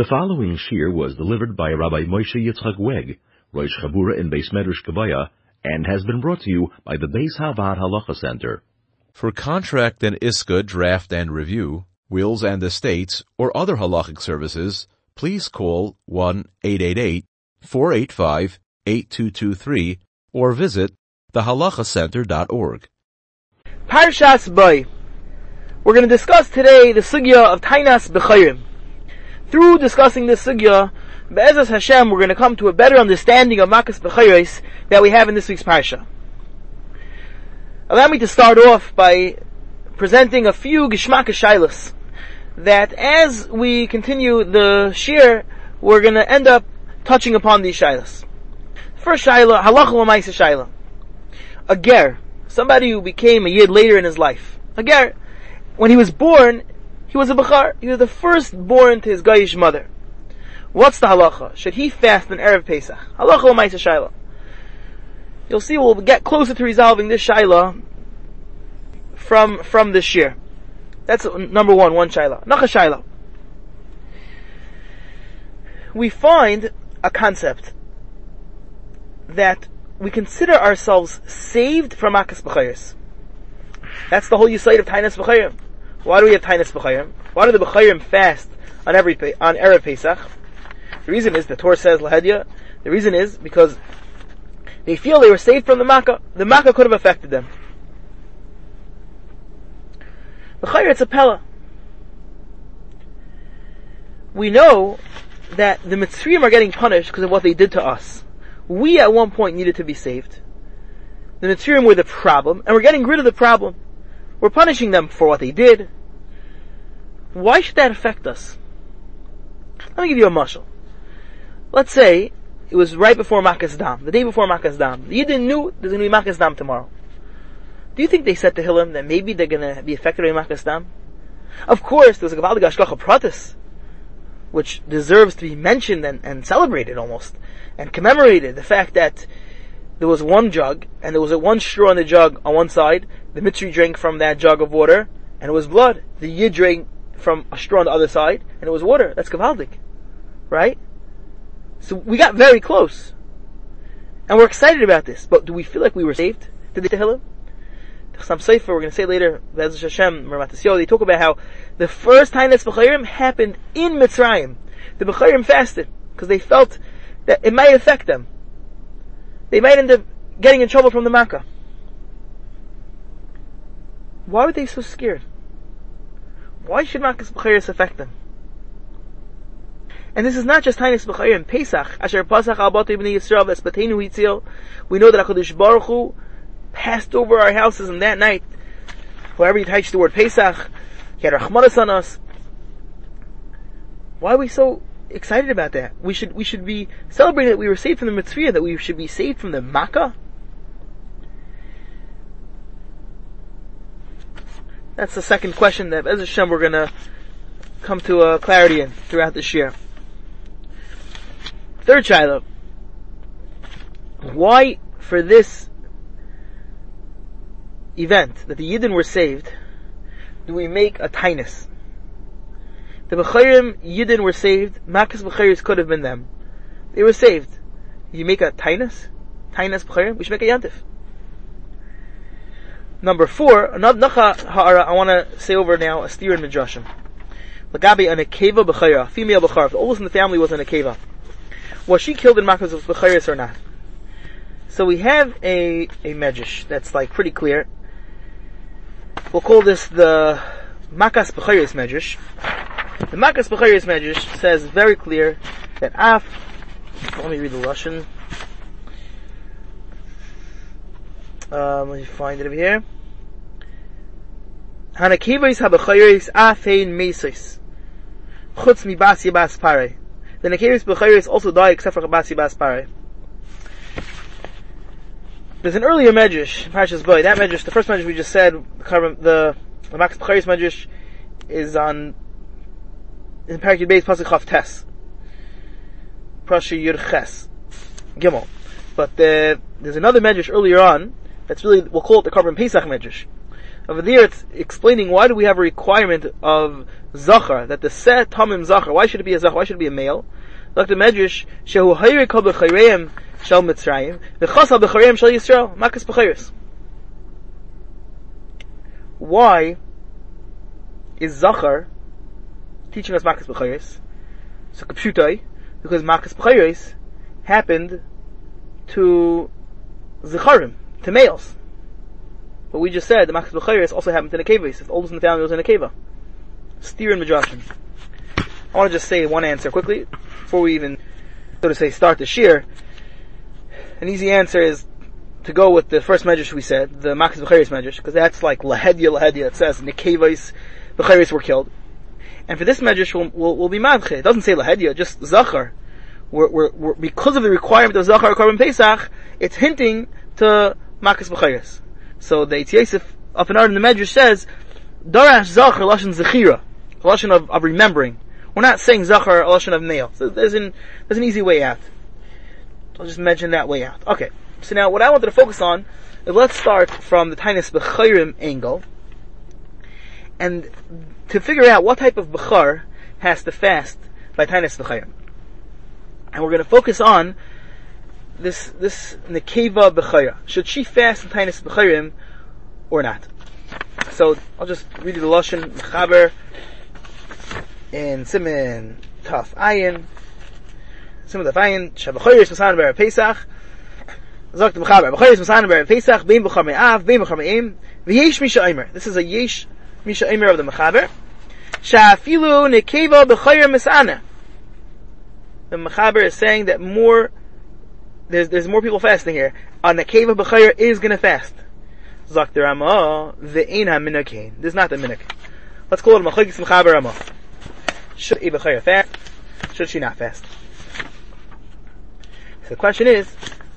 The following shir was delivered by Rabbi Moshe Yitzchak Weg, Rosh Chabura in Beis Medrash Kavaya, and has been brought to you by the Beis Havad Halacha Center. For contract and ISKA draft and review, wills and estates, or other halachic services, please call 1-888-485-8223 or visit thehalachacenter.org. Parshas Boy. We're going to discuss today the sugya of Tainas B'chayrim. Through discussing this sugya, Be'ezas Hashem, we're going to come to a better understanding of Makas B'chayris that we have in this week's Parsha. Allow me to start off by presenting a few Gishmak Shailas that as we continue the shir, we're going to end up touching upon these Shailas. First Shaila, Halacha L'maisa Shaila. A ger, somebody who became a yid later in his life. A ger, when he was born, he was a Bachar. He was the first born to his Gayish mother. What's the halacha? Should he fast on Erev Pesach? Halacha L'maisa Shaila. You'll see we'll get closer to resolving this Shaila from, from this year. That's number one, one Shaila. Nacha Shaila. We find a concept that we consider ourselves saved from Akas B'chayris. That's the whole Yisayid of Tainas B'chayrim. Why do we have Tainas B'chayrim? Why do the B'chayrim fast on every, on Erev Pesach? The reason is, the Torah says, Lahedya, the reason is because they feel they were saved from the Makkah. The Makkah could have affected them. The Chayr, it's a Pella. We know that the Mitzrayim are getting punished because of what they did to us. We at one point needed to be saved. The Mitzrayim were the problem, and we're getting rid of the problem. We're punishing them for what they did. Why should that affect us? Let me give you a mushal. Let's say it was right before Makas Dam, the day before Makas Dam. The Yidden knew there's going to be Makas Dam tomorrow. Do you think they said to Hillim that maybe they're going to be affected by Makas Dam? Of course, there's a Gavaldig Ashkacha Pratis, which deserves to be mentioned and, and celebrated almost, and commemorated. The fact that there was one jug, and there was one straw in the jug on one side, the Mitzri drank from that jug of water, and it was blood. The Yid drank from a straw on the other side, and it was water. That's Gavaldik. Right? So we got very close. And we're excited about this. But do we feel like we were saved? Did they tell him? Some Sefer, we're going to say later, Bez Hashem, they talk about how the first time that B'chayrim happened in Mitzrayim. The B'chayrim fasted, because they felt that it might affect them. They might end up getting in trouble from the Makkah. Why were they so scared? Why should Makkah's B'chayris affect them? And this is not just Tainis B'chayim, Pesach, Asher Pasach Al Batu Ibn Yisrael Vespatenu Hitzil. We know that HaKadosh Baruch Hu passed over our houses in that night. Wherever you touch the word Pesach, He had Rahmanas on us. Why are we so excited about that? We should, we should be celebrating that we were saved from the Mitzvah, that we should be saved from the Makkah. That's the second question that, as Hashem, we're gonna come to a clarity in throughout this year. Third Shiloh. Why, for this event, that the Yidden were saved, do we make a tainus? The B'chayrim Yidden were saved, Makas B'chayris could have been them. They were saved. You make a tainus? Tainus B'chayrim? We should make a yantif. Number four, another ha'ara I want to say over now, a steer in Midrashim. Lagabi an Akeva B'chayra, female B'char. The oldest in the family was an Akeva was she killed in Makas of Becharis or not? So we have a, a medrash that's like pretty clear. We'll call this the Makas Becharis medrash. The Makas Becharis medrash says very clear that Af, let me read the Russian. Um, let me find it over here. Hanakivais habechayiris afein mesis. Chutz mi bas pare the Nakaris Bechiris also die except for Bas Pare. There's an earlier Medrash, Parashas Boy. That Medrash, the first Medrash we just said, the, the, the Max Medrash is on, in Parakid Beis Pasuk Chav Tes. Prasha Yur Ches. Gimel. But uh, there's another Medrash earlier on, that's really, we'll call it the Karban Pesach Medrash, Over there it's explaining why do we have a requirement of Zachar, that the set Tamim Zachar, why should it be a Zachar, why should it be a male? Dr. Medrash, Shehu Hayre Kol B'chayreim Shal Mitzrayim, V'chasal B'chayreim Shal Yisrael, Makas B'chayres. Why is Zachar teaching us Makas B'chayres? So Kapshutai, because Makas B'chayres happened to Zicharim, to males. But we just said the Makas B'chayres also happened to Nekevis. The oldest in the family was a Nekeva. Steer and Midrashim. I want to just say one answer quickly before we even, so to say, start the shear. An easy answer is to go with the first medrash we said, the Makas B'chayres medrash, because that's like Lahedya Lahedya. It says Nekevais B'chayres were killed. And for this medrash, we'll, we'll, we'll be madche. It doesn't say Lahedya, just Zachar. We're, we're, we're, because of the requirement of Zachar Korban Pesach, it's hinting to Makas B'chayres. So the Yosef up and out in the medrash says, Darash Zachar Lashon Zechira, Lashon of, of remembering. We're not saying Zachar Lashon of male. So there's an, there's an easy way out. I'll just mention that way out. Okay. So now what I wanted to focus on is let's start from the Tainis B'chayrim angle and to figure out what type of B'char has to fast by Tainis B'chayrim. And we're going to focus on this, this Nekeva B'chayra. Should she fast in Tainis B'chayrim or not? So I'll just read you the Lashon Mechaber in Simin Taf Ayin. Simin Taf Ayin, Shabachayris Masan Ber Pesach. The Mechaber, Bachayris Masan Ber Pesach, Bein B'char Me'av, Bein B'char Me'im, V'yesh Misha Eimer. This is a Yesh Misha Eimer of the Mechaber. Sha'afilu Nekeva B'chayr Mesana. The Mechaber is saying that more, there's, there's more people fasting here. A Nekeva B'chayr is gonna fast. Sagt the Ramah, Ve'ein HaMinakain. This is not the Minak. Let's call it Machagis Mechaber Ramah. Should a B'chayr fast? Should she not fast? So the question is,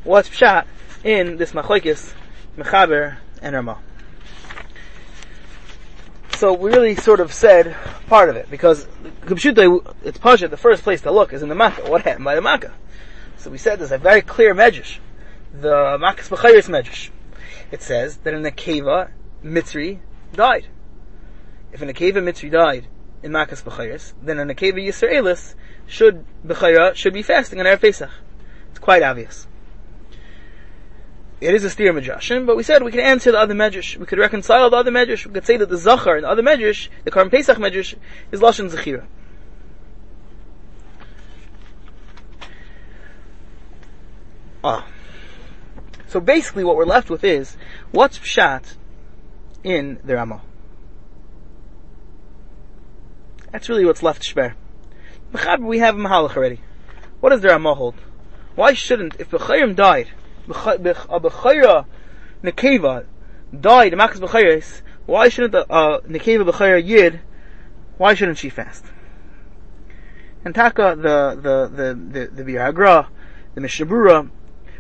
what's pshat in this Machagis Mechaber and Ramah? So we really sort of said part of it because it's pasha. The first place to look is in the Makkah. What happened by the Makkah? So we said there's a very clear medrash, the Makkah's B'chayris medrash. It says that in the Keva Mitzri died. If in the Keva Mitzri died in Makkah's B'chayris, then in the Keva Yisraelis should B'chayra should be fasting on Erev Pesach. It's quite obvious. It is a steer medrashim, but we said we could answer the other medrash. We could reconcile the other medrash. We could say that the zachar and the other medrash, the Karm Pesach medrash, is lashon zechira. Ah. So basically what we're left with is, what's pshat in the Ramah? That's really what's left shver. We have Mahalach already. What does the Ramah hold? Why shouldn't, if Bechayim died, Bechayra Nekeva died, The Makas Bechayres, why shouldn't the uh, Nekeva Bechayra Yid, why shouldn't she fast? And Taka, the, the, the, the, the Biur HaGra, the Mishnah Berurah,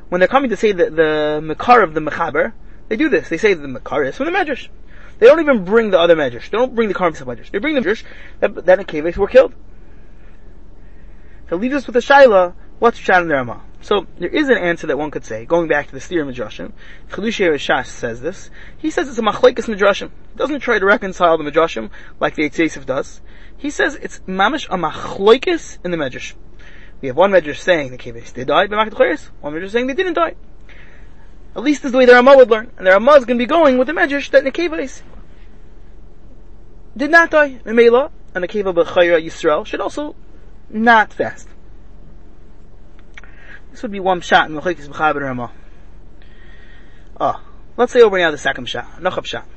when they're coming to say the, the Makar of the Mechaber, they do this. They say the Makar is from the Medrash. They don't even bring the other Medrash. They don't bring the Karm Medrash. They bring the Medrash that, that Nekeves were killed. So leave us with the Shaila, what's Pshat in the? So there is an answer that one could say, going back to the Steer Midrashim. Chedushei Rashash says this. He says it's a machlekes Midrashim. He doesn't try to reconcile the Midrashim like the Eitz Yosef does. He says it's mamish a machlekes in the Midrash. We have one Midrash saying the Keves they died by Makat one Midrash saying they didn't die. At least this is the way the Ramah would learn. And the Ramah is going to be going with the Midrash that Nekeves did not die. Memela and the Nekeva B'chayra Yisrael should also not fast. This would be one shot in Mechikis B'chaber Ramah. Oh, let's say over now the second shot, Nochav shot.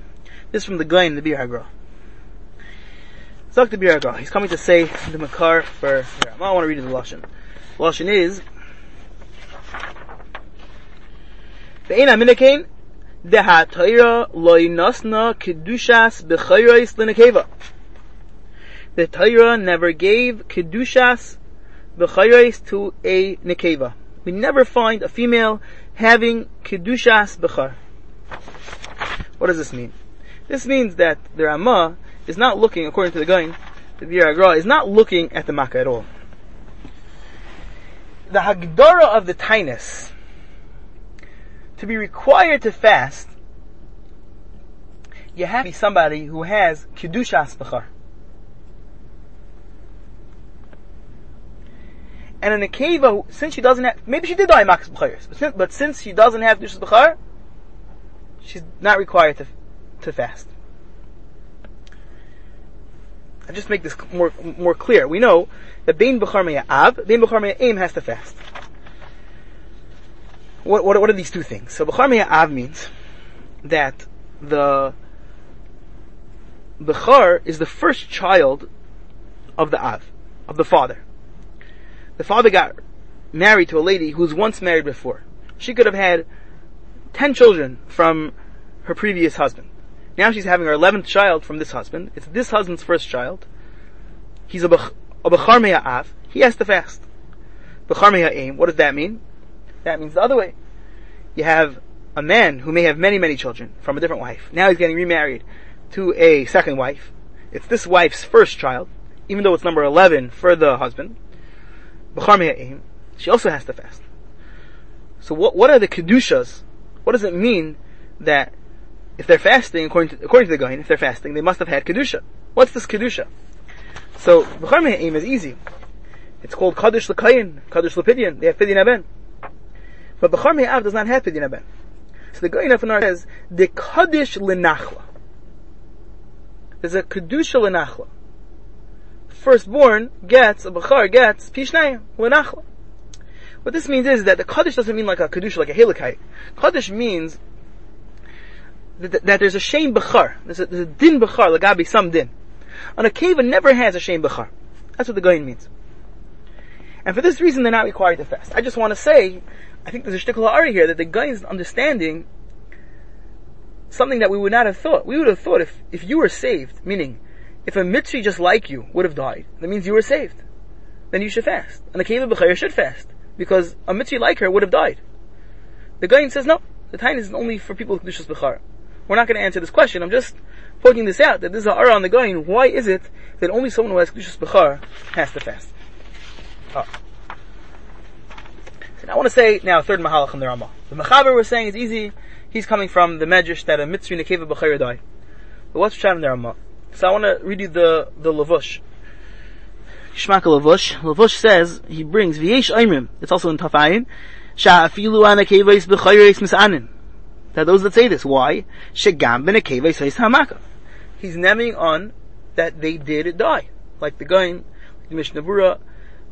This is from the Gaon, the Bir Hagra. Zok the Bir Hagra. He's coming to say the Makar for Ramah. I want to read the Lashon. Lashon is minakain deha Torah loy nasna kedushas b'chayros l'nekeva. The Torah never gave kedushas b'chayros to a nekeva we never find a female having kedushas bechar. What does this mean? This means that the Ramah is not looking, according to the Gaon, the Biur HaGra, is not looking at the Makkah at all. The Hagdara of the Tainus, to be required to fast, you have to be somebody who has Kedushas Bechar. And in a Keva, since she doesn't have, maybe she did die Max B'chayers, but since, she doesn't have Kedushas Bechar, she's not required to, to fast. I just make this more, more clear. We know that Bein Bechar Ab, Bein Bechar Aim has to fast. What, what, what are these two things? So Bechar Av means that the Bechar is the first child of the Av, of the father. The father got married to a lady who was once married before. She could have had ten children from her previous husband. Now she's having her eleventh child from this husband. It's this husband's first child. He's a, bech, a Bechar Av. He has to fast. Bechar Aim. What does that mean? That means the other way. You have a man who may have many, many children from a different wife. Now he's getting remarried to a second wife. It's this wife's first child, even though it's number 11 for the husband. She also has to fast. So what, what are the kedushas? What does it mean that if they're fasting, according to, according to the Gaon, if they're fasting, they must have had kedusha. What's this kedusha? So, B'char is easy. It's called Kaddish L'kayin, Kaddish L'pidyon. They have Pidyon Aben. But B'char Me'av does not have Pidyon Aben. So the Gaon of says, the Kaddish L'nachla. There's a Kedusha L'nachla. Firstborn gets, a B'char gets, Pishnayim, L'nachla. What this means is that the Kaddish doesn't mean like a Kedusha, like a Helikai. Kaddish means that, that, there's a Shem B'char. There's a, there's a Din B'char, Lagabi, some Din. On a cave never has a Shem B'char. That's what the Gaon means. And for this reason, they're not required to fast. I just want to say, I think there's a shtickle ari here that the guy is understanding something that we would not have thought. We would have thought if, if you were saved, meaning, if a mitzri just like you would have died, that means you were saved. Then you should fast. And the cave of Bechayr should fast. Because a mitzri like her would have died. The guy says, no, the time is only for people with Kedushas Bechar. We're not going to answer this question. I'm just pointing this out, that this is a ara on the guy. Why is it that only someone who has Kedushas Bechar has to fast? Oh. So now I want to say now third mahalach in the Ramah. The Mechaber was saying it's easy. He's coming from the Medrash that a mitzri nekeva b'chayr die. But what's Pshat in the Ramah? So I want to read you the the Lavush. Shmaka Lavush. Lavush says he brings v'yesh oimrim. It's also in Tafayin. Sha'afilu anakevais b'chayr misanin. That those that say this, why? Shegam ben hamaka. He's naming on that they did die, like the guy, the Mishnah Berurah,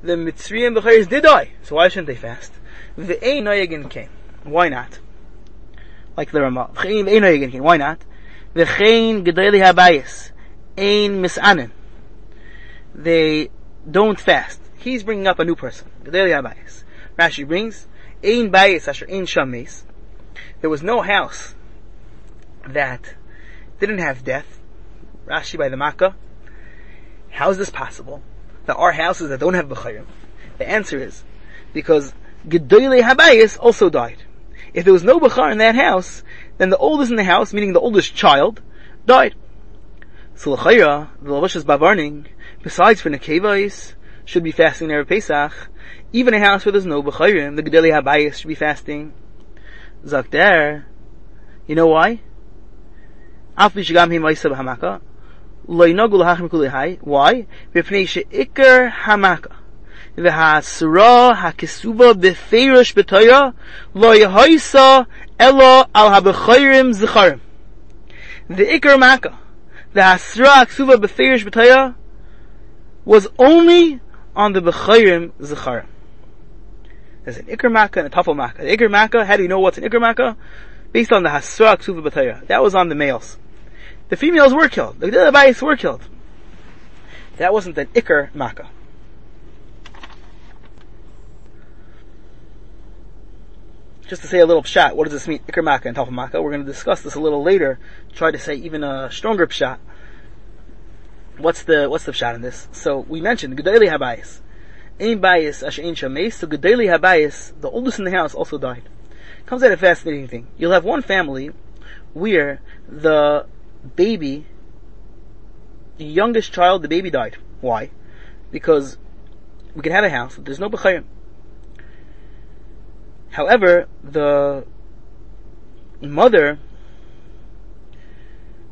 the Mitzrayim B'chayis did die, so why shouldn't they fast? The Ein Noyagin came. Why not? Like the Ramah. Ein Noyagin came. Why not? The Chain Gedali Habayis. Ein Misanin. They don't fast. He's bringing up a new person. Rashi brings, Ein Bayis Asher Ein Shamis. There was no house that didn't have death. Rashi by the Makkah. How is this possible? there are houses that don't have Bechayim? The answer is, because Gedoyle Habayis also died. If there was no Bechar in that house, then the oldest in the house, meaning the oldest child, died. So l'chayra, the lavashas bavarning, besides for nekevais, should be fasting every Pesach. Even a house where there's no b'chayrim, the gedeli habayis should be fasting. Zakter, you know why? Af b'shigam hi ma'isa b'hamaka, lo yinagu l'hachim kuli hai. Why? B'pnei she'ikr hamaka. V'ha'asra ha'kesuba b'feirosh b'toyra, lo yehoisa elo al ha'b'chayrim zicharim. The ikr maka, the Hasra Aksuva Beferish B'taya was only on the Bechayrim Zechara. There's an Ikramaka and a Tafel Makkah. The Iker how do you know what's an Ikramaka? Based on the Hasra Aksuva B'taya. That was on the males. The females were killed. The other were killed. That wasn't an Ikramaka. Just to say a little pshat, what does this mean, Iker Makkah and Tafel Makkah? We're going to discuss this a little later, try to say even a stronger pshat. What's the, what's the pshat in this? So, we mentioned Gedele Habayis. Ain Bayis Asher Ain Shameis, so Gedele Habayis, the oldest in the house, also died. Comes out a fascinating thing. You'll have one family where the baby, the youngest child, the baby died. Why? Because we can have a house, but there's no b'chayim. However, the mother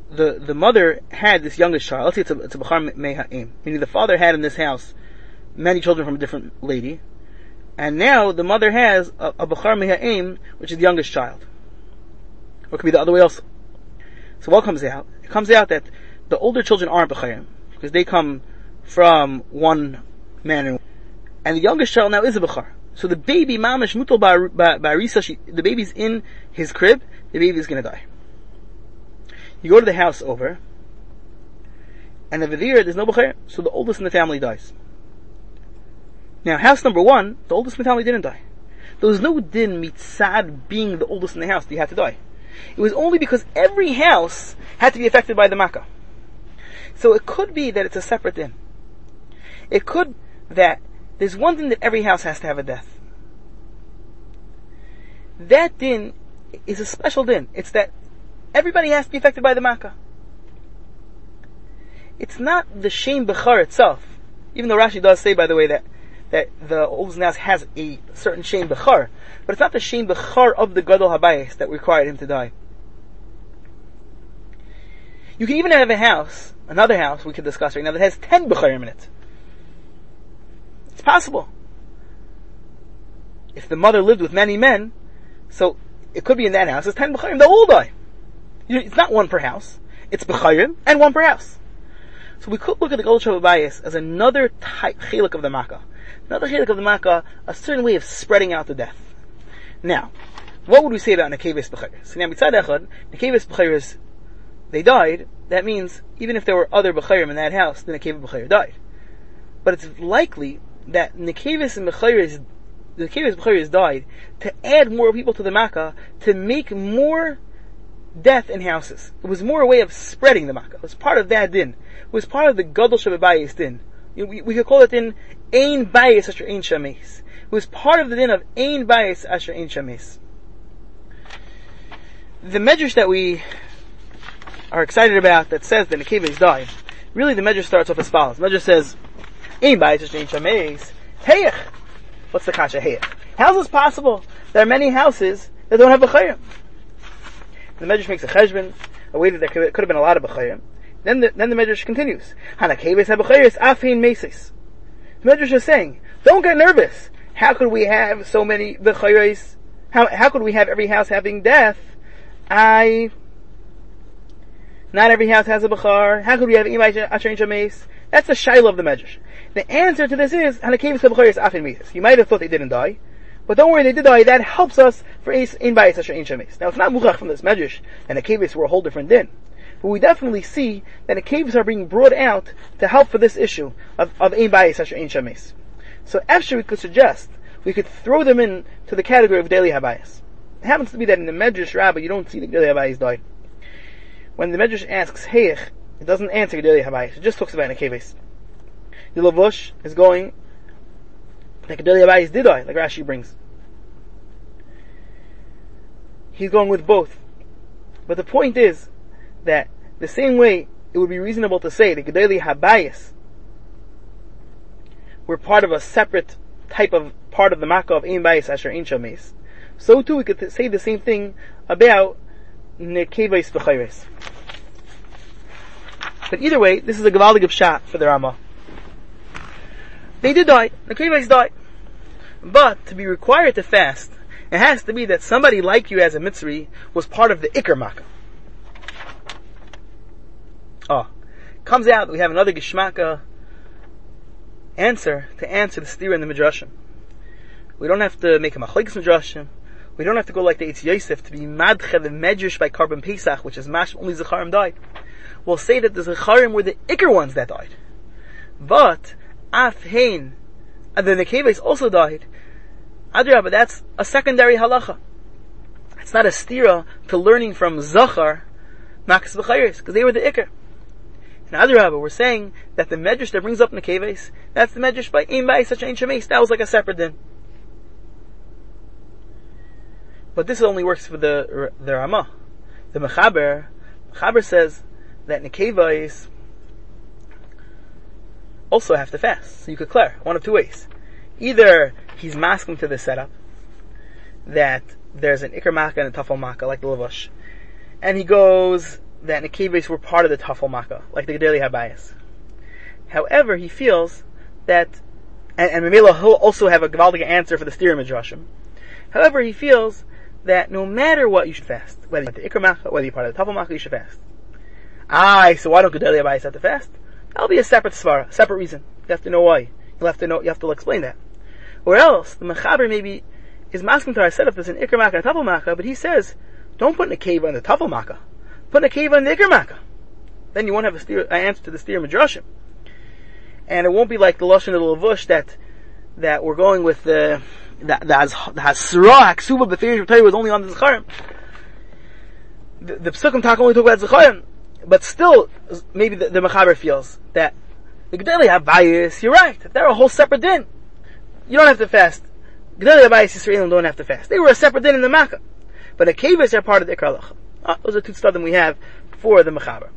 the, the mother had this youngest child, let's say it's a, it's a Bachar Meha'im, meaning the father had in this house many children from a different lady, and now the mother has a, a Bachar Meha'im, which is the youngest child. Or it could be the other way also. So what comes out? It comes out that the older children aren't Bacharim, because they come from one man and, and the youngest child now is a Bachar. So the baby, mutal barisa, the baby's in his crib, the baby is gonna die. You go to the house over, and over there, there's no Bachar, so the oldest in the family dies. Now, house number one, the oldest in the family didn't die. There was no din mitzad being the oldest in the house that he had to die. It was only because every house had to be affected by the makkah. So it could be that it's a separate din. It could that there's one thing that every house has to have a death. That din is a special din. It's that everybody has to be affected by the makkah. It's not the shem bechar itself, even though Rashi does say, by the way, that that the house has a certain shem bechar, but it's not the shem bechar of the gadol habayis that required him to die. You can even have a house, another house we could discuss right now, that has ten becharim in it. It's possible. If the mother lived with many men, so it could be in that house, it's ten becharim, they'll all die. It's not one per house. It's becharim and one per house. So we could look at the Gold Shabbat as another type, chelik of the Makkah. Another chelik of the Makkah, a certain way of spreading out the death. Now, what would we say about Nekeves B'chayres? So now, mitzad echad, Nekeves B'chayres, they died, that means, even if there were other B'chayrim in that house, then Nekeves B'chayr died. But it's likely that Nekeves and the Nekeves B'chayres died to add more people to the Makkah, to make more death in houses. It was more a way of spreading the Makkah. It was part of that din. It was part of the Gadol Shabbat din. We, we could call it in Ein Bayis Asher Ein Shames. It was part of the din of Ein Bayis Asher Ein Shames. The medrash that we are excited about that says that Nekeves died, really the medrash starts off as follows. The medrash says, Bayis Asher Ein Shames, Heyach. What's the kasha Heyach? How is this possible? There are many houses that don't have a chayim. The Medrash makes a cheshbon, a way that there could, could have been a lot of b'chayim. Then the, then the Medrash continues. Hanakeves ha-b'chayis mesis. The Medrash is saying, don't get nervous. How could we have so many b'chayis? How, how could we have every house having death? I, not every house has a b'char. How could we have imay asher? That's the shaila of the Medrash. The answer to this is, Hanakeves ha-b'chayis afin mesis. You might have thought they didn't die. But don't worry, they did die. That helps us for in bayis asher in shemis. Now it's not muchach from this medrash, and the caves were a whole different din. But we definitely see that the caves are being brought out to help for this issue of, of in bayis asher in shemis. So after we could suggest, we could throw them in to the category of daily habayis. It happens to be that in the medrash rabbi you don't see the daily habayis die. When the medrash asks heyich, it doesn't answer daily habayis. It just talks about the caves. The lavush is going like a daily Abayis did I, like Rashi brings. He's going with both. But the point is that the same way it would be reasonable to say the Gedali Habayis were part of a separate type of part of the Makkah of Ein Bayis Asher Ein Shames. So too we could say the same thing about Nekevais B'chayres. But either way, this is a Gavaldig of Shah for the Ramah. They did die. The Krivais died. But to be required to fast, it has to be that somebody like you as a Mitzri was part of the Iker Makkah. Oh. Comes out that we have another Geshmaka answer to answer the steer in the Midrashim. We don't have to make a Machlekes Midrashim. We don't have to go like the Eitz Yosef to be Madche the Medrash by Korban Pesach, which is Mash only Zecharim died. We'll say that the Zecharim were the Iker ones that died. But Af Hein, and the Nekeves also died. Adrabah, that's a secondary halacha. It's not a stira to learning from Zachar, Makas B'chayris, because they were the Iker. And Adrabah, we're saying that the Medrash that brings up Nekeves, that's the Medrash by such an Shemes, that was like a separate din. But this only works for the, the Ramah. The Mechaber, Mechaber says that Nekeves also have to fast. So you could clear one of two ways. Either he's masking to the setup that there's an ikr makkah and a tafel makkah like the lavash, and he goes that Nekeves were part of the Tafel Makkah, like the Gedali Habayas. However, he feels that, and, and Mamela he'll also have a Gavaldic answer for the Styria Midrashim. However, he feels that no matter what, you should fast. Whether you're the Ikra Makkah, whether you're part of the Tafel Makkah, you should fast. Ah, so why don't Gedali Habayas have to fast? That'll be a separate svara, separate reason. You have to know why. You'll have to know, you have to explain that. Or else, the Mechaber maybe is masking to our setup there's an Ikra Makkah and Tafel Makkah, but he says, don't put in a cave on the Tafel Makkah. Put a cave on the Ikr Makkah. Then you won't have a steer, an answer to the steer Midrashim. And it won't be like the Lashon of the Lavush that, that we're going with the, the, the, Has, the Hasra, Haksuba, Betherish, was only on the Zecharim. The, the Psukim talk only talk about Zecharim. But still, maybe the, the Mechaber feels that the Gedali Habayis, you're right, they're a whole separate din. You don't have to fast. Gedali Habayis Yisraelim don't have to fast. They were a separate din in the Makkah. But the Kavis are part of the Ikra Ah, those are two studim we have for the Mechaber.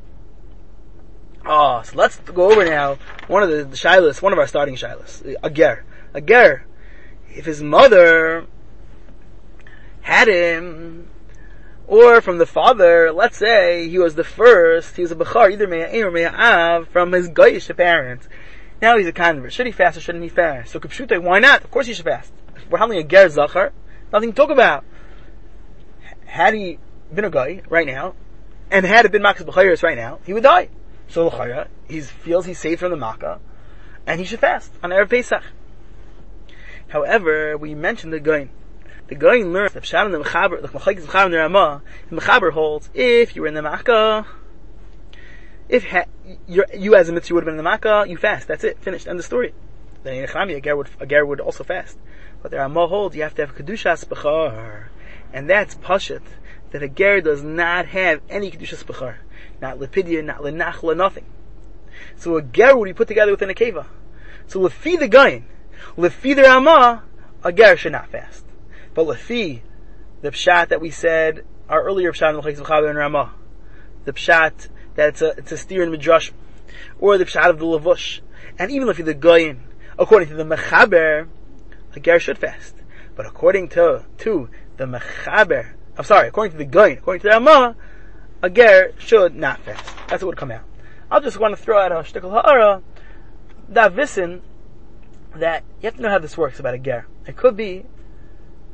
Oh, so let's go over now one of the, the shilas, one of our starting shilas, a ger. A ger, if his mother had him, or from the father, let's say he was the first, he was a Bechar, either Me'a'im or Me'a'av, from his Goyish parents. Now he's a convert. Should he fast or shouldn't he fast? So Kipshute, why not? Of course he should fast. We're having a Ger Zachar, nothing to talk about. Had he been a guy right now, and had it been Makkah's B'chayris right now, he would die. So L'chayra, he feels he's saved from the Makkah, and he should fast on Erev Pesach. However, we mentioned the Goin. The Goin learns that Pshat the Mechaber, the Mechayik Mechaber the Ramah, the Mechaber holds, if you were in the Makkah, if ha- you as a mitzvah would have been in the Makkah, you fast. That's it. Finished. End of story. Then in a ger would, a ger would also fast. But the Ramah holds you have to have Kedushas Bechar. And that's Pashat that a ger does not have any kedushas bechar, not lepidia, not lenachla, nothing. So a ger would be put together within a keva. So lefi the gaon, lefi the ramah, a ger should not fast. But lefi the pshat that we said our earlier pshat in the Chayz and Ramah, the pshat that it's a it's a steer in midrash, or the pshat of the lavush, and even lefi the gaon, according to the mechaber, a ger should fast. But according to to the mechaber I'm sorry, according to the Goin, according to the Amma, a ger should not fast. That's what would come out. I'll just want to throw out a shtickle ha'ara, that visin, that you have to know how this works about a ger. It could be,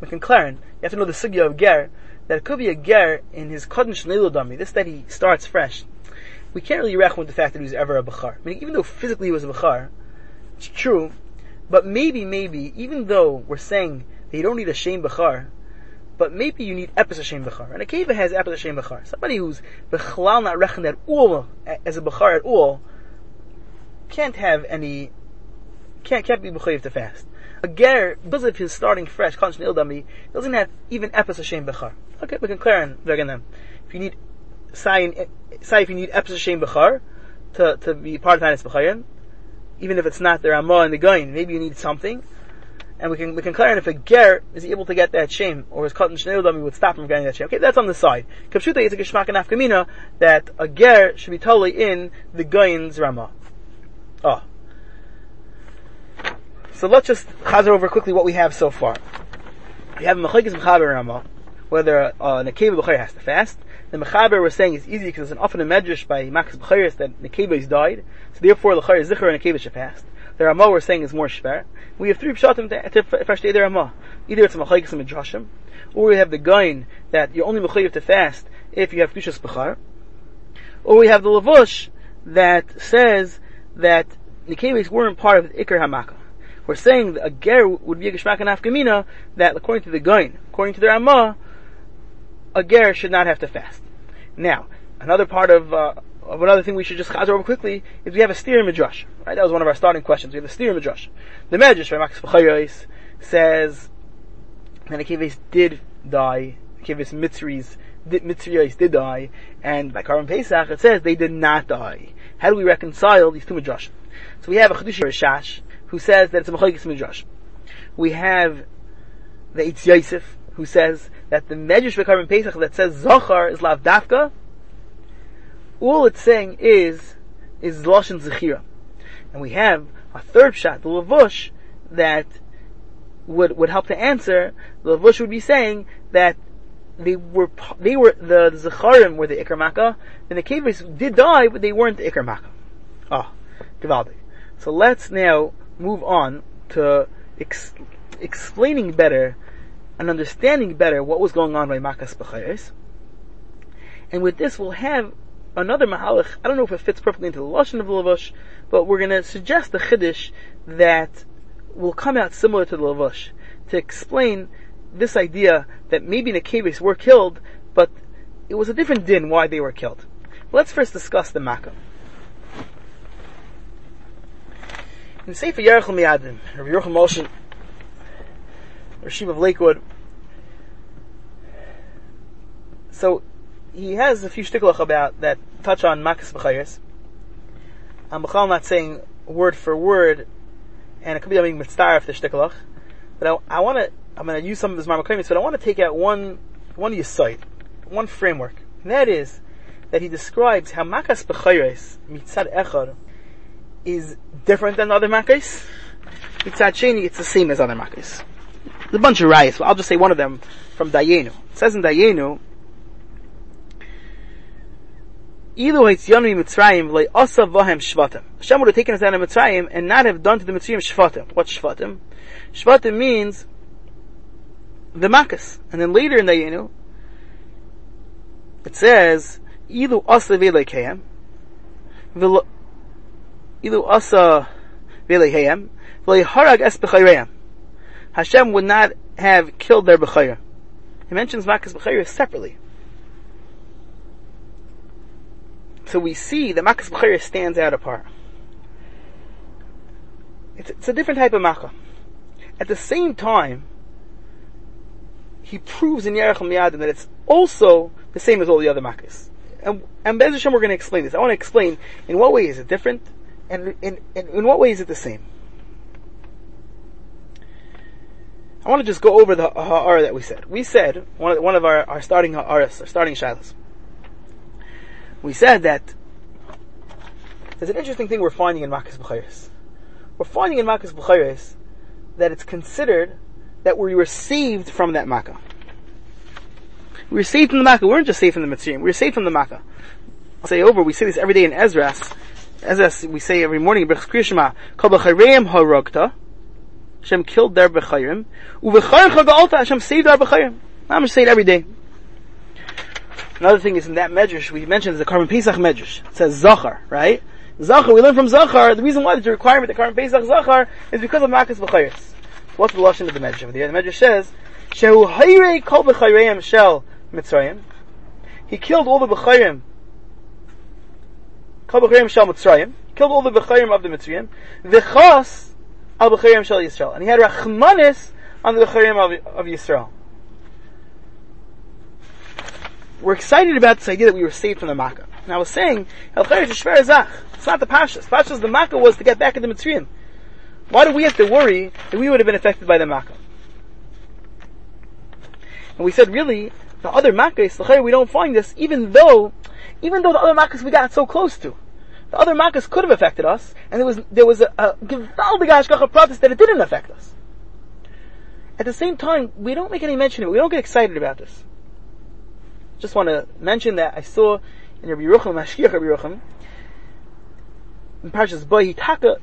McClaren, you have to know the sugya of ger, that it could be a ger in his kodin shneilu this that he starts fresh. We can't really reckon with the fact that he was ever a bachar. I mean, even though physically he was a bachar, it's true, but maybe, maybe, even though we're saying that you don't need a shame bachar, but maybe you need Epis Hashem Bechar. And a Keva has Epis Hashem Bechar. Somebody who's Bechlal not reckoned at all, as a Bechar at all, can't have any, can't, can't be Bechayiv to fast. A Ger, because of his starting fresh, Constant Ildami, doesn't have even Epis Hashem Bechar. Okay, we can clear on them. If you need, say, if you need Epis Hashem Bechar, to, to be part of Tanis Bechayin, even if it's not the Ramah and the Gaon, maybe you need something, and we can we can clarify if a ger is able to get that shame, or his cotton shnei would stop him from getting that shame. Okay, that's on the side. Kapshuta is a geshmak and afkamina that a ger should be totally in the goyin's rama. Oh. Ah. So let's just chazer over quickly what we have so far. We have mechayis mechaber rama, whether uh, nekeva b'chayr has to fast. The mechaber we're saying is easy because it's an often a medrash by makas b'chayris that nekeva is died, so therefore the chayr zikr and nekeva should fast. The Ramah we're saying is more shver. We have three pshatim to, to fashtei the Ramah. Either it's a machayikis and or we have the gaon that you're only mechayiv to fast if you have kushas bechar, or we have the lavush that says that nikevis weren't part of the ikar hamaka. We're saying that a ger would be a geshmak and afkamina that according to the gaon, according to the Ramah, a ger should not have to fast. Now, another part of uh, another thing we should just chazer over quickly is we have a steer midrash. Right, that was one of our starting questions. We have a steer midrash. The midrash, right, Max says that Akivis did die. Akivis Mitzris, Mitzriyos did die, and by Karim Pesach it says they did not die. How do we reconcile these two midrash? So we have a Chedush Rashash who says that it's a Mechayikis midrash. We have the Eitz Yosef who says that the Medrash by Pesach that says Zachar is Lav Dafka all it's saying is, is Lashon Zechira. And we have a third shot, the Lavush, that would, would help to answer, the Lavush would be saying that they were they were the Zecharim were the Iker Makkah, and the Kevis did die, but they weren't the Iker Makkah. Ah, Givaldi. So let's now move on to ex- explaining better and understanding better what was going on by Makas B'chayres. And with this, we'll have another Mahalach. I don't know if it fits perfectly into the Lashon of the Lavush, but we're going to suggest a Chiddush that will come out similar to the Lavush to explain this idea that maybe the Kevis were killed, but it was a different din why they were killed. Let's first discuss the Makkah. In Sefer Yerach L'Moadim, Rabbi Yerucham Moshe, Rashiv of Lakewood, so he has a few shtiklach about that touch on Makas B'chayres. I'm um, not saying word for word, and it could be I'm being mitzvah the shtiklach, but I, I want to I'm going to use some of this Marmakomis, but I want to take out one, one yisoid, one framework. And that is, that he describes how Makas B'chayres, mitzad echad, is different than other Makas. Mitzad sheni, it's the same as other Makas. There's a bunch of riots, but I'll just say one of them from Dayenu. It says in Dayenu, Ilu Hitzyanu Mitzrayim le Asa Vahem Shvatim. Hashem would have taken us out of Mitzrayim and not have done to the Mitzrayim Shvatim. What Shvatim? Shvatim means the Makas. And then later in the Yenu, it says, Ilu asa velekehem, Ilu asa velekehem, veleharag es b'chayrehem. Hashem would not have killed their b'chayre. He mentions Makas b'chayre separately. So we see that Makas b'chayre stands out apart. It's, it's a different type of Makkah. At the same time, he proves in Yerech Miyadim that it's also the same as all the other makkahs. And, and Bez Hashem, we're going to explain this. I want to explain in what way is it different, and in, in, in what way is it the same. I want to just go over the ha'ara that we said. We said, one of, one of our, our starting ha'aras, our starting shilas. We said that there's an interesting thing we're finding in Makkah's B'chayres. We're finding in Makkah's B'chayres that it's considered that we were saved from that Makkah. We were saved from the Makkah. We weren't just saved from the Mitzrayim. We were saved from the Makkah. I'll say over, we say this every day in Ezras. Ezras, we say every morning, Brich Krishma, Kol b'chayreim harogta, Hashem killed their b'chayrim, u'v'chayrecha ga'alta, Hashem saved our b'chayrim. I'm just saying every day. Another thing is in that medrash, we mentioned is the Karban Pesach medrash. It says Zachar, right? Zachar, we learn from Zachar, the reason why there's a requirement to Karban Pesach Zachar is because of Makkah's b'chayris. What's the lashon of the medrash? The medrash says, "Shehu hayrei kol b'chayrei shel Mitzrayim." He killed all the b'chayrim. Kol b'chayrei shel Mitzrayim. Killed all the b'chayrim of the Mitzrayim. V'chas al b'chayrim shel Yisrael. And he had rachmanis on the b'chayrim of, of Yisrael. We're excited about this idea that we were saved from the Makkah. And I was saying, it's not the Pashas. Pashas, the Makkah was to get back into Mitzrayim. Why do we have to worry that we would have been affected by the makkah? And we said, really, the other makkahs, we don't find this, even though, even though the other makkahs we got so close to. The other makkahs could have affected us, and there was, there was a, a gewaldige protest that it didn't affect us. At the same time, we don't make any mention of it. We don't get excited about this. Just want to mention that I saw in Rabbi Yerucham, Mashkiach Rabbi Yerucham, in Parshas Boy, Hitaka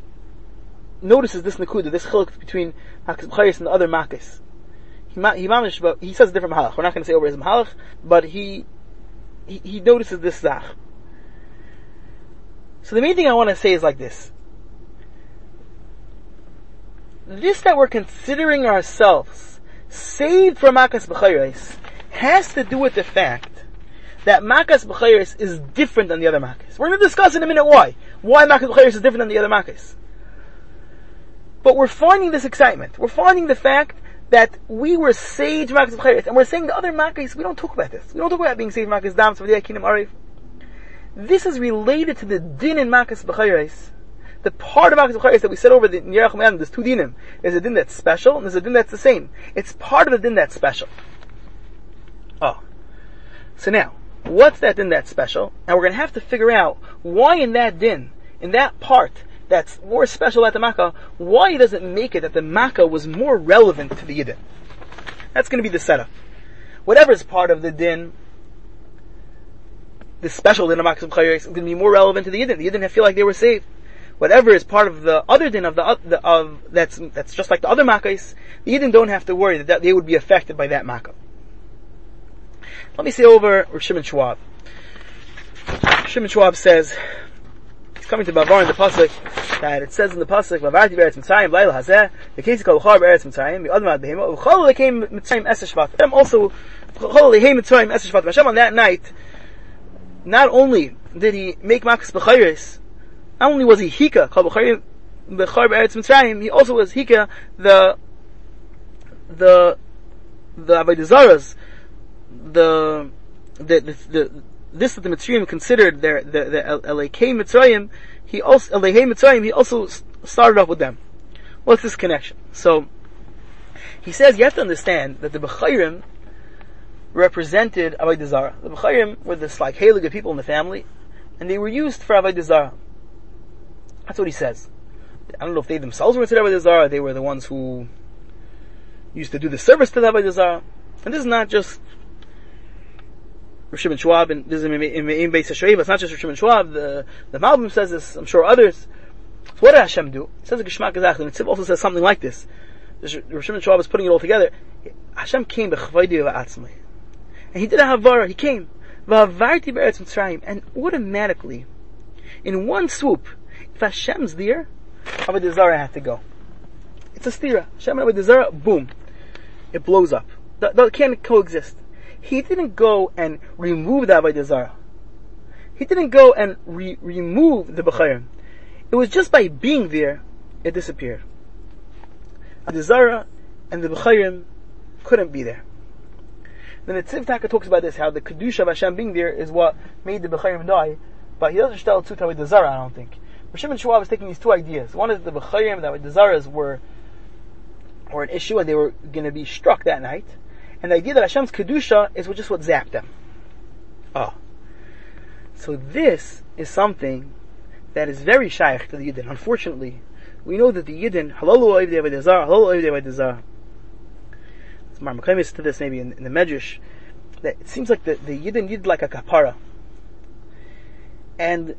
notices this nakuda, this chiluk between Makas B'chayis and the other Makas. He, he, he says a different mahalach. We're not going to say over his mahalach, but he, he, he notices this zach. So the main thing I want to say is like this. This that we're considering ourselves saved from Makas B'chayis has to do with the fact that Makas B'chayis is different than the other Makas. We're going to discuss in a minute why. Why Makas B'chayis is different than the other Makas. But we're finding this excitement. We're finding the fact that we were sage Makkahs B'chayres, and we're saying the other Makkahs, we don't talk about this. We don't talk about being sage Makkahs Dams the Kingdom Arif. This is related to the din in Makkahs B'chayres. The part of Makkahs B'chayres that we said over the Yerach Mayan, there's two dinim. There's a din that's special, and there's a din that's the same. It's part of the din that's special. Oh. So now, what's that din that's special? And we're gonna have to figure out why in that din, in that part, that's more special at the Makkah, why does it make it that the Makkah was more relevant to the Yidden? That's going to be the setup. whatever is part of the din, the special din of B'chayres is going to be more relevant to the Yidden. The Yidden feel like they were saved. Whatever is part of the other din of the, of, that's, that's just like the other Makkahs, the Yidden don't have to worry that, they would be affected by that Makkah. Let me say over Shimon Schwab. Shimon Schwab says, coming to Bavar in the Pasuk, that it says in the Pasuk, Vavarti Beretz Mitzrayim, Laila Hazeh, the case called Char Beretz Mitzrayim, the Admad Behema, Chol came Mitzrayim Eser Shvat. Them also, Chol Lehem Mitzrayim Eser Shvat. Hashem on that night, not only did he make Makas B'chayris, not only was he Hika, Chol B'chayim, B'char Beretz Mitzrayim, he also was Hika, the, the, the Avodah the, the, the, the, this that the Mitzrayim considered their, the, the Elekei Mitzrayim, he also, Elekei Mitzrayim, he also started off with them. What's this connection? So, he says you have to understand that the Bechayrim represented Avodah Zarah. The Bechayrim were this like Halig people in the family, and they were used for Avodah Zarah. That's what he says. I don't know if they themselves were considered Avodah Zarah, they were the ones who used to do the service to the. And this is not just Rishim and Schwab, and this is in Beis HaShoiv, it's not just Rishim and Schwab, the, the Malbim says this, I'm sure others. So what did Hashem do? It says a Geshmak Gazach, and Tziv also says something like this. Rishim and Schwab is putting it all together. Hashem came b'chvaydi v'atzmai. And he did a Havara, he came. V'avarti b'eretz Mitzrayim, and automatically, in one swoop, if Hashem's there, Avodah Zarah had to go. It's a stira. Hashem and boom. It blows up. That can't coexist he didn't go and remove that by the Avodah. He didn't go and re- remove the Bechayim. It was just by being there, it disappeared. The Zarah and the Bechayim couldn't be there. Then the Tziv Taka talks about this, how the Kedusha of Hashem being there is what made the Bechayim die, but he doesn't tell Tzut the Zarah, I don't think. Rishim and Shuah was taking these two ideas. One is the Bechayim, that the Zarahs were, were an issue and they were going to be struck that night. And the idea that Hashem's Kedusha is just what zapped them. Oh. So this is something that is very shaykh to the Yidden. Unfortunately, we know that the Yidden, halalu oiv de'avodazar, halalu oiv de'avodazar. It's Marmakamis to this maybe in, in, the Medrash, that it seems like the, the Yidden did like a kapara. And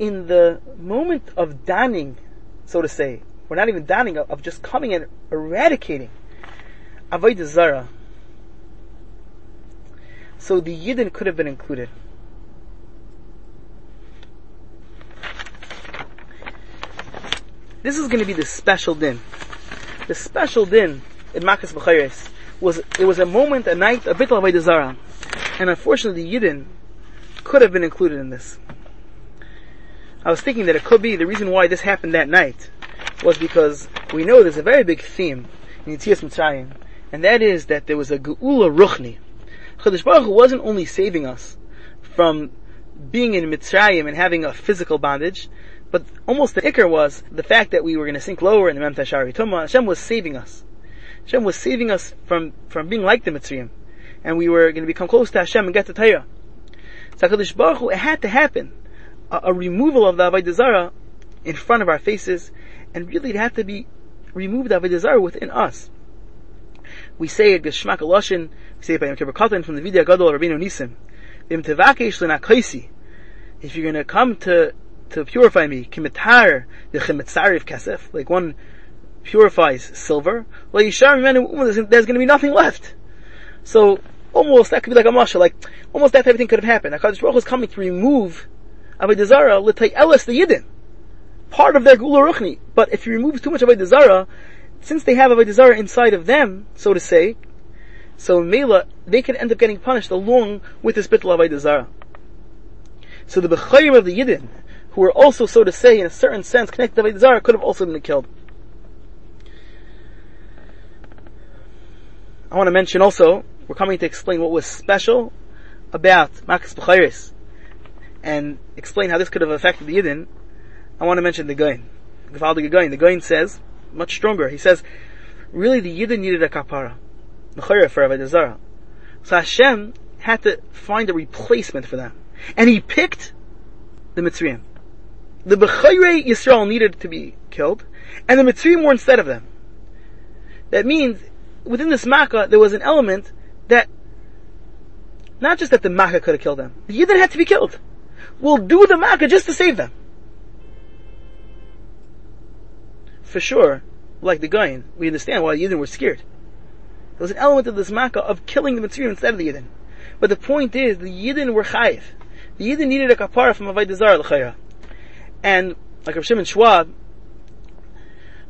in the moment of danning, so to say, we're not even danning, of just coming and eradicating Avodah Zara. So the Yidden could have been included. This is going to be the special din. The special din in Makas B'chayres was, it was a moment, a night, a bit of Avodah Zara. And unfortunately the Yidden could have been included in this. I was thinking that it could be the reason why this happened that night was because we know there's a very big theme in Yitzias Mitzrayim and that is that there was a Geula Ruchni. Chadash Baruch Hu wasn't only saving us from being in Mitzrayim and having a physical bondage, but almost the ikr was the fact that we were going to sink lower in the Mem Tashari. Hashem was saving us. Hashem was saving us from, from being like the Mitzrayim. And we were going to become close to Hashem and get to Torah. So Baruch Hu, it had to happen. A, a removal of the Avodah Zarah in front of our faces, and really it had to be removed the Avodah Zarah within us we say it Geshmak Loshin, we say it by Yom Kippur Katan from the Vidya Gadol of Rabbeinu Nisim. Vim tevakesh lenakaisi. If you're gonna come to, to purify me, kimitar, the chimitzarif kesef, like one purifies silver, well yishar there's gonna be nothing left. So, almost, that could be like a masha, like, almost that type of thing could have happened. HaKadosh Baruch is coming to remove Avodah Zarah, l'tay elis the Yidden. Part of their Gula Ruchni. But if you remove too much Avodah Zarah, since they have a Zarah inside of them, so to say, so Mela, they can end up getting punished along with this bittul Avodah Zarah. So the Bechayim of the Yidden, who were also, so to say, in a certain sense connected to Zarah, could have also been killed. I want to mention also, we're coming to explain what was special about Makas B'chayris, and explain how this could have affected the Yidden. I want to mention the Gaon. The Gaon. The Gaon says, much stronger. He says, really the Yidden needed a kapara. For Avodah. So Hashem had to find a replacement for them. And he picked the Mitzrayim. The Bechayre Yisrael needed to be killed, and the Mitzrayim were instead of them. That means, within this makkah, there was an element that, not just that the makkah could have killed them, the Yidden had to be killed. We'll do the makkah just to save them. For sure, like the Gaon, we understand why the Yidden were scared. There was an element of this makkah of killing the Mitzrayim instead of the Yidden. But the point is, the Yidden were chayiv. The Yidden needed a kapara from Avodah Zarah l'chayra. And, like Rav Shimon Schwab,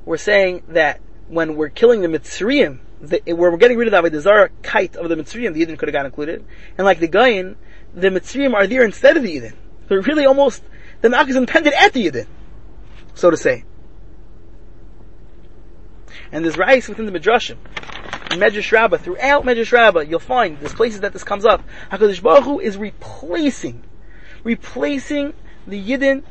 we're saying that when we're killing the Mitzrayim, where we're getting rid of the Avodah kite of the Mitzrayim, the Yidden could have got included. And like the Gaon, the Mitzrayim are there instead of the Yidden. They're really almost, the Malach is intended at the Yidden, so to say. And there's rice within the Midrashim. Medrash Rabbah, throughout Medrash Rabbah, you'll find there's places that this comes up. HaKadosh Baruch Hu is replacing, replacing the Yidden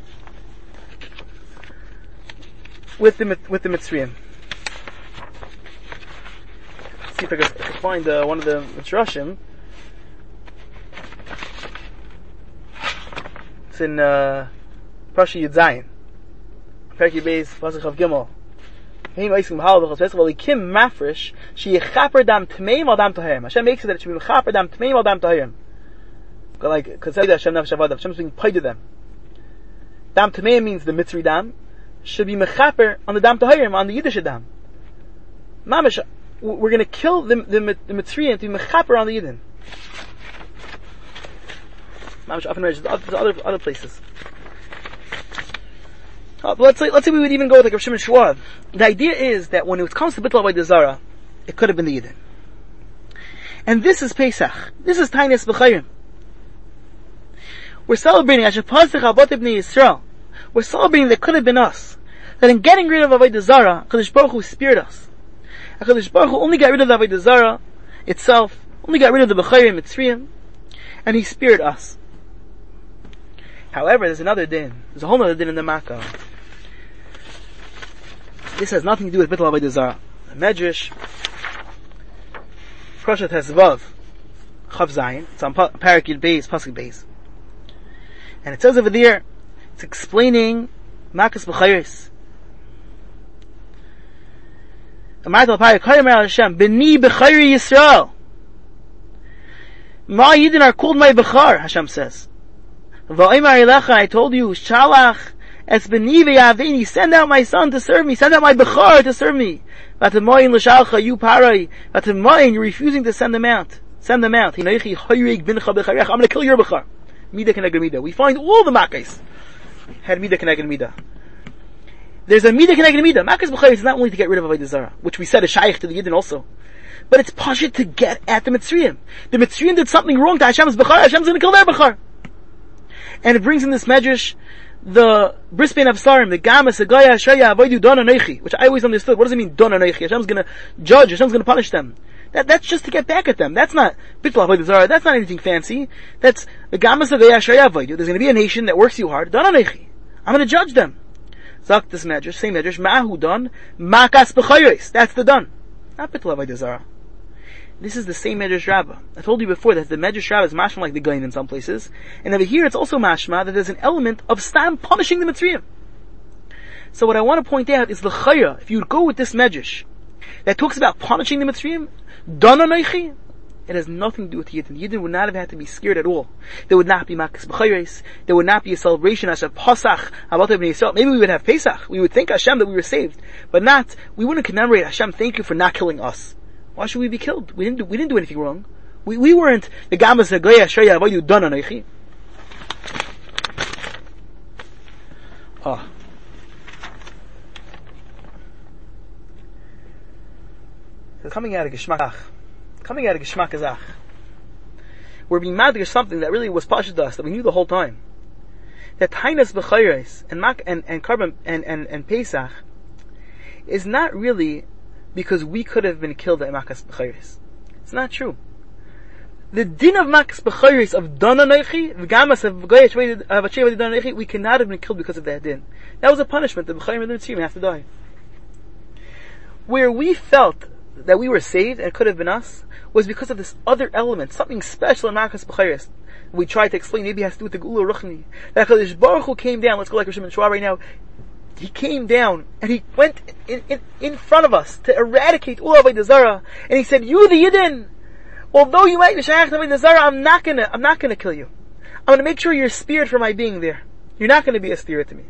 with the, with the Mitzrayim. see if I can, I can find uh, one of the Midrashim. It's in, uh, Pasha Yud Beis, of Gimel. Hashem makes it that it should be Yechaper Dam Tmeim Al Dam Tahayim. Like, because Hashem Nefesh Avodah, Hashem's being paid to them. Dam Tmeim means the Mitzri Dam, should be Mechaper on the Dam Tahayim, on the Yiddish Dam. Mamish, we're going to kill the, the, the Mitzri and to be Mechaper on the Yidden. Mamish often there's other, other places. Uh, let's say, let's say we would even go with like Rav Shimon Schwab. The idea is that when it comes to Bittul by Zara, it could have been the Eden. And this is Pesach. This is Tainis B'chayim. We're celebrating Asher Pasach Abot Ibn Yisrael. We're celebrating that could have been us. That in getting rid of Avodah Zara, Kadosh Baruch Hu spared us. Kadosh Baruch Hu only got rid of the Avodah itself, only got rid of the B'chayim Mitzrayim, and He spared us. However, there's another din. There's a whole other din in the Makkah. This has nothing to do with Bittul Avodah Zarah. Medrash, Proshat has Vav, Chav Zayin. It's on Parakid Beis, Pasuk Beis. And it says over there, it's explaining Makas B'chayris. Amart al-Pari, Kayim Hashem, B'ni B'chayri Yisrael. Ma Yidin are called my B'char, Hashem says. I told you, Shalach es benive yavini, send out my son to serve me, send out my bechar to serve me. Vatamoyin l'shalcha, you parai. Vatamoyin, you're refusing to send them out. Send them out. I'm to kill your bechar. Mida keneged mida. We find all the makkahs had mida keneged mida. There's a mida keneged mida. Makkahs bechar is not only to get rid of Avodah Zarah, which we said is shaykh to the Yidden also. But it's pashit to get at the Mitzrayim. The Mitzrayim did something wrong to Hashem's bechar, Hashem's to kill their bechar. And it brings in this medrash the Brisbane of Sarim, the Gamas, the Gaya, Shaya, Avoidu, Don Anoichi, which I always understood. What does it mean, Don Anoichi? Hashem's gonna judge, Hashem's gonna punish them. That, that's just to get back at them. That's not Bittul Avoidu Zara, that's not anything fancy. That's the Gamas, the Gaya, Shaya, Avoidu. There's gonna be a nation that works you hard, Don Anoichi. I'm gonna judge them. Zak this medrash, same medrash, Ma'ahu Don, Makas B'chayois. That's the Don. Not Bittul Avoidu Zara. This is the same Medrash Rabbah. I told you before that the Medrash Rabbah is mashma like the Gaon in some places, and over here it's also mashma that there's an element of stam punishing the Mitzrayim. So what I want to point out is the Chaya, if you go with this Medrash, that talks about punishing the Mitzrayim, Donanaychi, it has nothing to do with Yidden. Yidden would not have had to be scared at all. There would not be Makas B'chayres. There would not be a celebration as a Pasach, about Ibn. Maybe we would have Pesach. We would thank Hashem that we were saved. But not, we wouldn't commemorate Hashem, thank you for not killing us. Why should we be killed? We didn't do, we didn't do anything wrong. We, we weren't the gamas goya shaya avoyu done anoichi. Ah. Coming out of Geshmak, coming out of Geshmak Azach, we're being mad at something that really was pashed to us, that we knew the whole time. That Tainas B'chayres and Mak and, and Karban and, and, and Pesach is not really because we could have been killed at Makas B'chayris. It's not true. The din of Makas B'chayris of Dananaychi, the Gamas of V'gayah uh, Donanoichi, we cannot have been killed because of that din. That was a punishment. The B'chayim and the have to die. Where we felt that we were saved, and it could have been us, was because of this other element, something special in Makas B'chayris. We tried to explain, maybe it has to do with the Gula Ruchni. That HaKadosh Baruch Hu came down, let's go like Rishon Shua right now, he came down and he went in, in, in front of us to eradicate all of and he said, "You the Yidden, although you might be shaykh to Zara, I'm not gonna, I'm not gonna kill you. I'm gonna make sure you're spared for my being there. You're not gonna be a steer to me."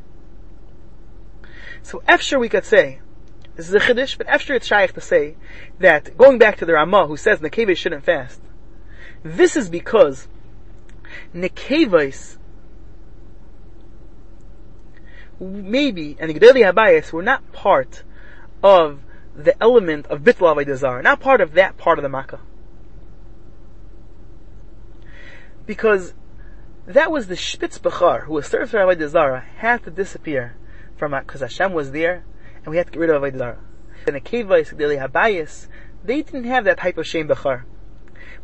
So, after we could say, this is a chiddush, but after it's shaykh to say that going back to the Ramah who says Nekevah shouldn't fast, this is because Nekevahs maybe, and the Gedali Habayis were not part of the element of Bitla Avaydazar, not part of that part of the Makkah. Because that was the Spitz Bechar who was served for Avaydazara had to disappear from because Hashem was there and we had to get rid of Avaydazara. And the Kevais, Gedali Habayis, they didn't have that type of Shem Bechar.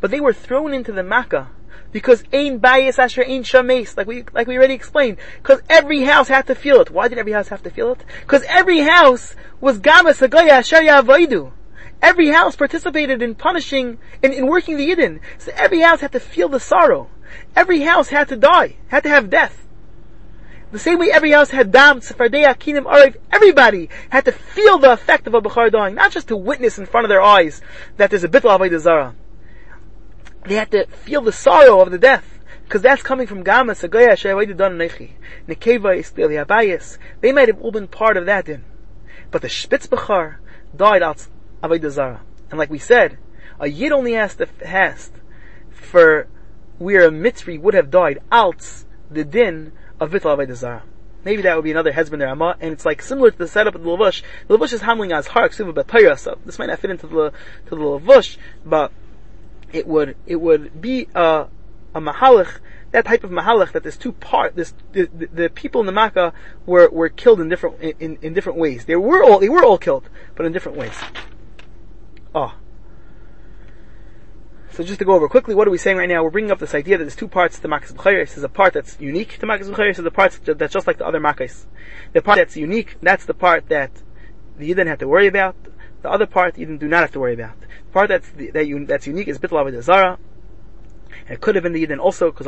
But they were thrown into the Makkah because ain bias asher ain shames, like we like we already explained. Because every house had to feel it. Why did every house have to feel it? Because every house was gamas agaya asher yavaidu. Every house participated in punishing, in, in working the Yidden. So every house had to feel the sorrow. Every house had to die, had to have death. The same way every house had dam, sefardeya, kinim, ariv, everybody had to feel the effect of a Bukhar dying, not just to witness in front of their eyes that there's a bitl Zara they had to feel the sorrow of the death. Because that's coming from Gama, Sagoya, Shayawaidu Don Nechi. Nekeva, Istil, Yabayas. They might have all been part of that din. But the Spitzbechar died out of Zara. And like we said, a Yid only has to fast for where a Mitzri would have died out the din of Vital Avodah Zara. Maybe that would be another husband there, and it's like similar to the setup of the Lavush. The Lavush is handling as Hark, so this might not fit into the, to the Lavush, but it would it would be a a mahalach that type of mahalach that there's two part this the, the, the, people in the Makkah were, were killed in different in, in different ways. They were all they were all killed, but in different ways. Oh. So just to go over quickly, what are we saying right now? We're bringing up this idea that there's two parts to Makkah's B'chayris. There's a part that's unique to Makkah's B'chayris, there's a part that's just like the other Makkahs. The part that's unique, that's the part that the Yidden have to worry about. The other part you do not have to worry about. The part that's that you, that's unique is bitl avodah zara. It could have been the Yidden also, because.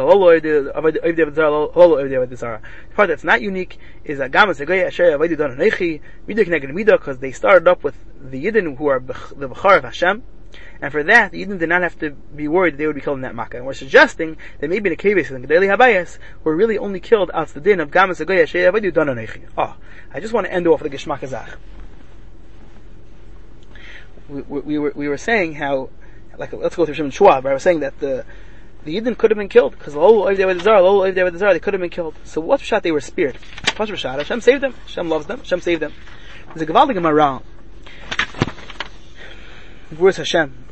The part that's not unique is that Gama Segaya Asher Avodah Don Anechi, Midah Kneged Midah, because they started up with the Yidden who are the Bechar of Hashem. And for that, the Yidden did not have to be worried they would be killed in that Makkah. And we're suggesting that maybe in the Keves and the Gedali Habayas were really only killed out the din of Gama Segaya Asher Avodah Don Anechi. Oh, ah, I just want to end off with the Geshmak Azach we, we, were we were saying how like let's go through Shimon Schwab. I was saying that the the Yidden could have been killed because the they could have been killed. So what shot they were speared? What shot? Hashem saved them. Hashem loves them. Hashem saved them. There's a Gavaldig Maharal. Where's Hashem?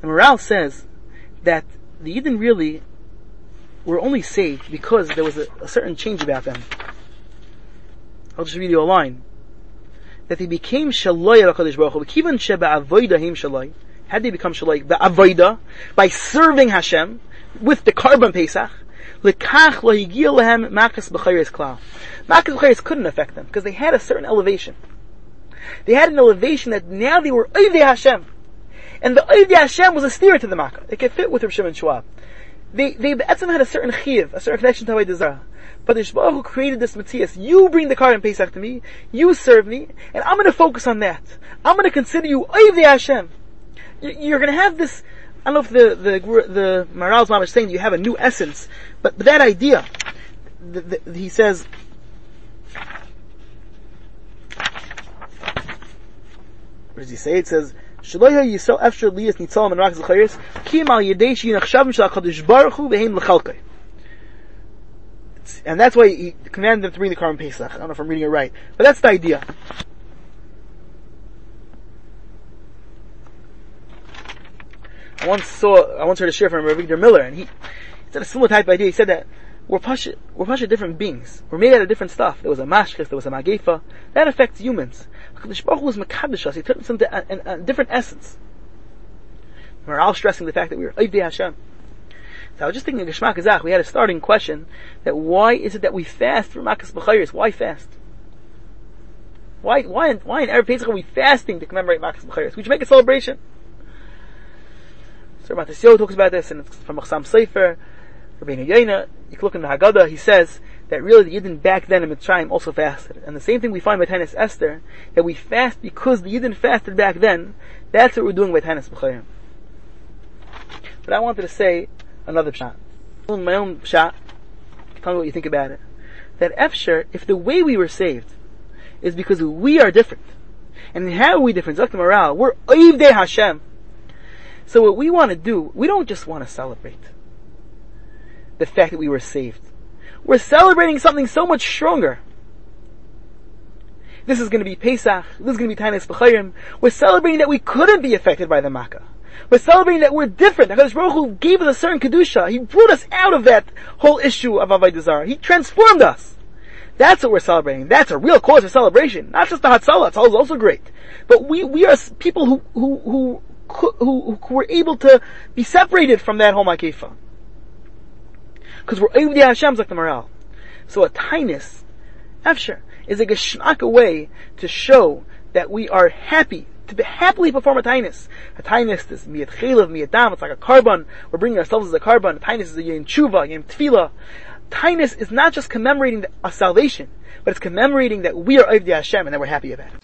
The Maharal says that the Yidden really were only saved because there was a, a certain change about them. I'll just read you a line that they became shaloi HaKadosh Baruch Hu. Kivan sheba avoida him shaloi. Did they become shaloi? Avoida, by serving Hashem with the Karban Pesach. Lekach lo higil lehem makas b'chayres klal. Makas b'chayres couldn't affect them because they had a certain elevation. They had an elevation that now they were Oivdei Hashem. And the Oivdei Hashem was a steer to the Makkah. It could fit with Rav Shimon Schwab. They, they, Etzim had a certain chiv, a certain connection to Avodah but the Shbaruch who created this Matthias, you bring the Karban Pesach to me, you serve me, and I'm gonna focus on that. I'm gonna consider you Oivdei Hashem. You're gonna have this, I don't know if the, the, the Maharal's mom is saying you have a new essence, but, but that idea, the, the, he says, what does he say? It says, Yisrael Efshar and Kim Al Shal HaKadosh Baruch Hu Behem and that's why he commanded them to bring the Karban Pesach. I don't know if I'm reading it right, but that's the idea. I once saw, I once heard a share from Avigdor Miller, and he, he said a similar type of idea. He said that we're pasha, we're pasha different beings. We're made out of different stuff. There was a mashkes, there was a magefa. That affects humans. The Baruch Hu was makadosh us. He took us into a, a, a different essence. We're all stressing the fact that we are Oivdei Hashem. So I was just thinking of Geshmak Azach, we had a starting question that why is it that we fast for Makas B'chayris? Why fast? Why, why, why in Erev Pesach are we fasting to commemorate Makas B'chayris? We should make a celebration. So Matasio talks about this and it's from Achsam Sefer, Rabbi Yaina, you can look in the Haggadah, he says that really the Yidden back then in Mitzrayim also fasted. And the same thing we find by Tanis Esther, that we fast because the Yidden fasted back then, that's what we're doing by Tanis B'chayim. But I wanted to say another shot. My own shot, tell me what you think about it. That Efsher, if the way we were saved is because we are different, and how are we different? Zakta Moral, we're Oivdei Hashem. So what we want to do, we don't just want to celebrate the fact that we were saved. We're celebrating something so much stronger. This is going to be Pesach. This is going to be Tainus B'chayim. We're celebrating that we couldn't be affected by the Makkah. We're celebrating that we're different. HaKadosh Baruch gave us a certain Kedusha. He brought us out of that whole issue of Avodah Zarah. He transformed us. That's what we're celebrating. That's a real cause of celebration. Not just the Hatzalah. Hatzalah is also great. But we, we are people who, who, who, who, who were able to be separated from that whole Makefa. Because we're Evdi Hashem's like the morale. So a tinus, Efsher, is a geschmack way to show that we are happy to be happily perform a tainus. A tainus is miyat chelav, miyat dam, it's like a carbon. We're bringing ourselves as a carbon. A tainus is a yom tshuva, yom tefillah. Tainus is not just commemorating our salvation, but it's commemorating that we are Avdi Hashem and that we're happy about it.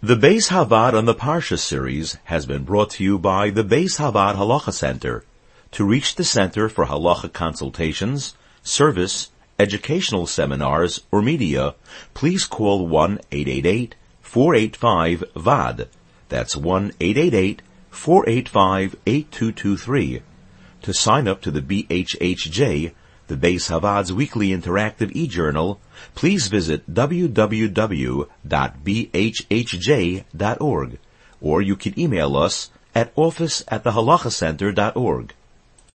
The Beis Havad on the Parsha series has been brought to you by the Beis Havad Halacha Center. To reach the Center for Halacha consultations, service, educational seminars, or media, please call 1-888-485-VAD. That's 1-888-485-8223. To sign up to the BHHJ, the Beis Havad's weekly interactive e-journal, please visit www.bhhj.org, or you can email us at office at thehalakhacenter.org.